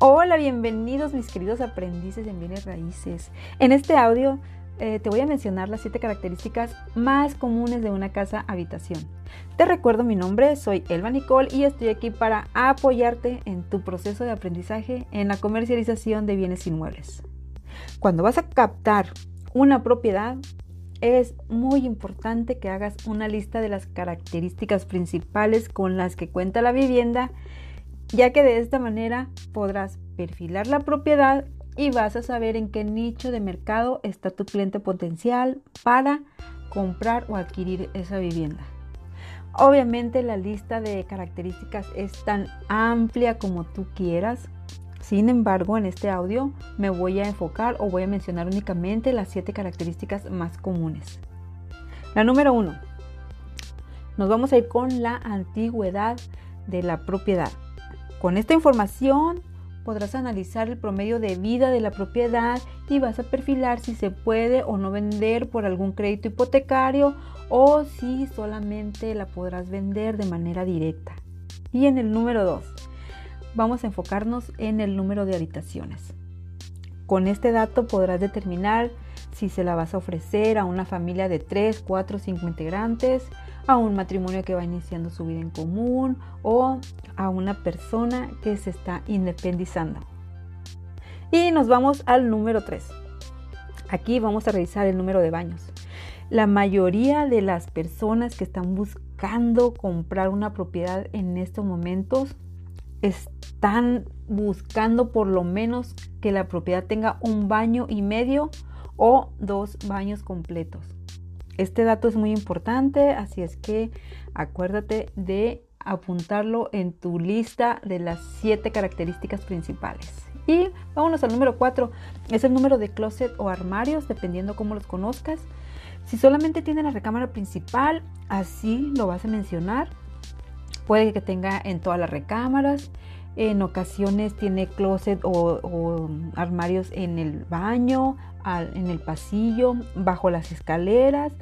Hola, bienvenidos mis queridos aprendices en bienes raíces. En este audio eh, te voy a mencionar las siete características más comunes de una casa habitación. Te recuerdo mi nombre, soy Elba Nicole y estoy aquí para apoyarte en tu proceso de aprendizaje en la comercialización de bienes inmuebles. Cuando vas a captar una propiedad, es muy importante que hagas una lista de las características principales con las que cuenta la vivienda ya que de esta manera podrás perfilar la propiedad y vas a saber en qué nicho de mercado está tu cliente potencial para comprar o adquirir esa vivienda. Obviamente la lista de características es tan amplia como tú quieras. Sin embargo, en este audio me voy a enfocar o voy a mencionar únicamente las siete características más comunes. La número uno. Nos vamos a ir con la antigüedad de la propiedad. Con esta información podrás analizar el promedio de vida de la propiedad y vas a perfilar si se puede o no vender por algún crédito hipotecario o si solamente la podrás vender de manera directa. Y en el número 2, vamos a enfocarnos en el número de habitaciones. Con este dato podrás determinar si se la vas a ofrecer a una familia de 3, 4, 5 integrantes, a un matrimonio que va iniciando su vida en común o a una persona que se está independizando. Y nos vamos al número 3. Aquí vamos a revisar el número de baños. La mayoría de las personas que están buscando comprar una propiedad en estos momentos están buscando por lo menos que la propiedad tenga un baño y medio o dos baños completos. Este dato es muy importante, así es que acuérdate de apuntarlo en tu lista de las siete características principales. Y vámonos al número 4, es el número de closet o armarios, dependiendo cómo los conozcas. Si solamente tiene la recámara principal, así lo vas a mencionar. Puede que tenga en todas las recámaras. En ocasiones tiene closet o, armarios en el baño, en el pasillo, bajo las escaleras,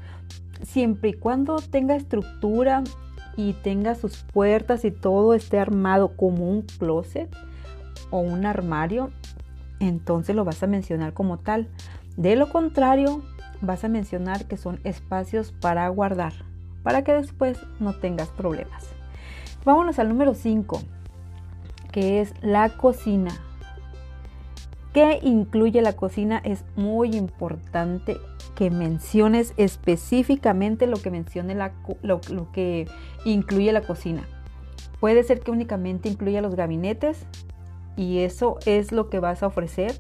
siempre y cuando tenga estructura y tenga sus puertas y todo esté armado como un closet o un armario, entonces lo vas a mencionar como tal. De lo contrario, vas a mencionar que son espacios para guardar, para que después no tengas problemas. Vámonos al número 5, que es la cocina. ¿Qué incluye la cocina? Es muy importante que menciones específicamente lo que mencione la, lo, que incluye la cocina. Puede ser que únicamente incluya los gabinetes y eso es lo que vas a ofrecer.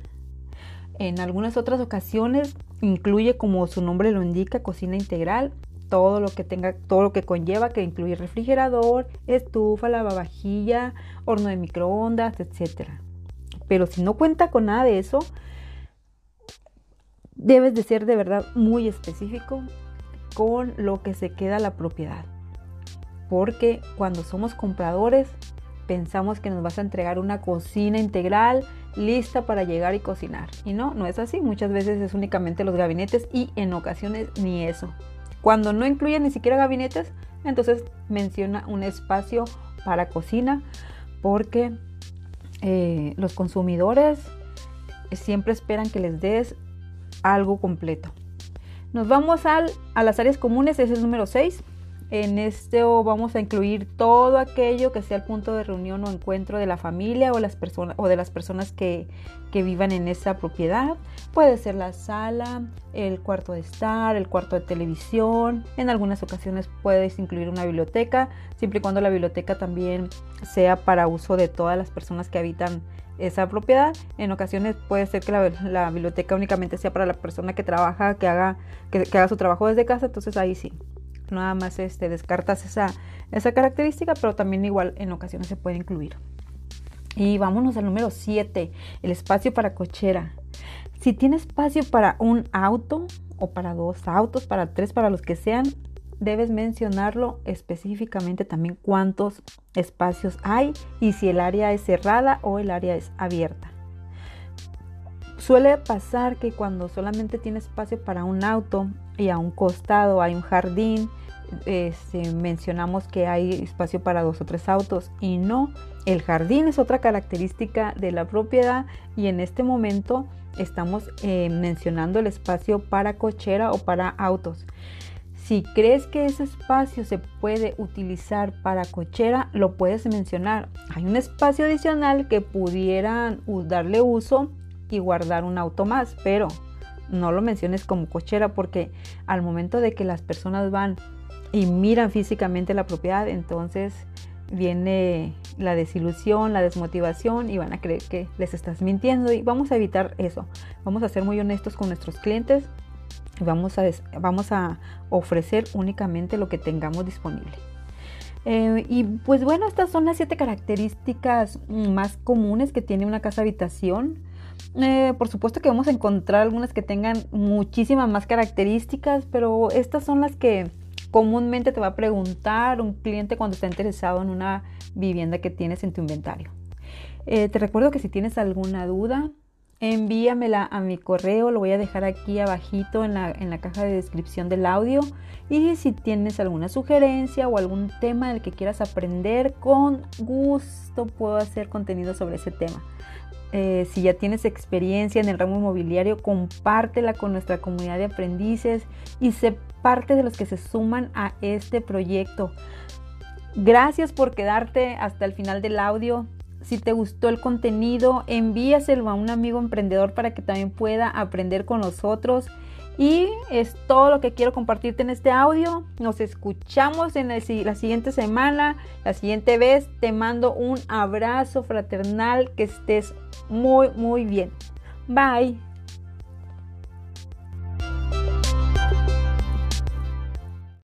En algunas otras ocasiones incluye, como su nombre lo indica, cocina integral, todo lo que tenga, todo lo que conlleva, que incluye refrigerador, estufa, lavavajilla, horno de microondas, etcétera. Pero si no cuenta con nada de eso, debes de ser de verdad muy específico con lo que se queda la propiedad. Porque cuando somos compradores pensamos que nos vas a entregar una cocina integral lista para llegar y cocinar. Y no, no es así. Muchas veces es únicamente los gabinetes y en ocasiones ni eso. Cuando no incluye ni siquiera gabinetes, entonces menciona un espacio para cocina porque eh, los consumidores siempre esperan que les des algo completo. Nos vamos al, a las áreas comunes, ese es el número 6. En esto vamos a incluir todo aquello que sea el punto de reunión o encuentro de la familia o, las de las personas que, que vivan en esa propiedad. Puede ser la sala, el cuarto de estar, el cuarto de televisión. En algunas ocasiones puedes incluir una biblioteca, siempre y cuando la biblioteca también sea para uso de todas las personas que habitan esa propiedad. En ocasiones puede ser que la, biblioteca únicamente sea para la persona que trabaja, que haga, que haga su trabajo desde casa, entonces ahí sí nada más este, descartas esa, esa característica, pero también igual en ocasiones se puede incluir. Y vámonos al número 7, el espacio para cochera. Si tiene espacio para un auto o para dos autos, para tres, para los que sean, debes mencionarlo específicamente también cuántos espacios hay y si el área es cerrada o el área es abierta. Suele pasar que cuando solamente tiene espacio para un auto y a un costado hay un jardín este, mencionamos que hay espacio para dos o tres autos y no. El jardín es otra característica de la propiedad y en este momento estamos eh, mencionando el espacio para cochera o para autos. Si crees que ese espacio se puede utilizar para cochera, lo puedes mencionar. Hay un espacio adicional que pudieran darle uso y guardar un auto más, pero no lo menciones como cochera porque al momento de que las personas van y miran físicamente la propiedad, entonces viene la desilusión, la desmotivación y van a creer que les estás mintiendo y vamos a evitar eso. Vamos a ser muy honestos con nuestros clientes y vamos a, vamos a ofrecer únicamente lo que tengamos disponible. Eh, y pues bueno, estas son las siete características más comunes que tiene una casa habitación. Eh, por supuesto que vamos a encontrar algunas que tengan muchísimas más características, pero estas son las que comúnmente te va a preguntar un cliente cuando está interesado en una vivienda que tienes en tu inventario. Eh, te recuerdo que si tienes alguna duda, envíamela a mi correo, lo voy a dejar aquí abajito en la, en la caja de descripción del audio. Y si tienes alguna sugerencia o algún tema del que quieras aprender, con gusto puedo hacer contenido sobre ese tema. Eh, si ya tienes experiencia en el ramo inmobiliario, compártela con nuestra comunidad de aprendices y sé parte de los que se suman a este proyecto. Gracias por quedarte hasta el final del audio. Si te gustó el contenido, envíaselo a un amigo emprendedor para que también pueda aprender con nosotros. Y es todo lo que quiero compartirte en este audio. Nos escuchamos en la siguiente semana, la siguiente vez. Te mando un abrazo fraternal, que estés muy, muy bien. Bye.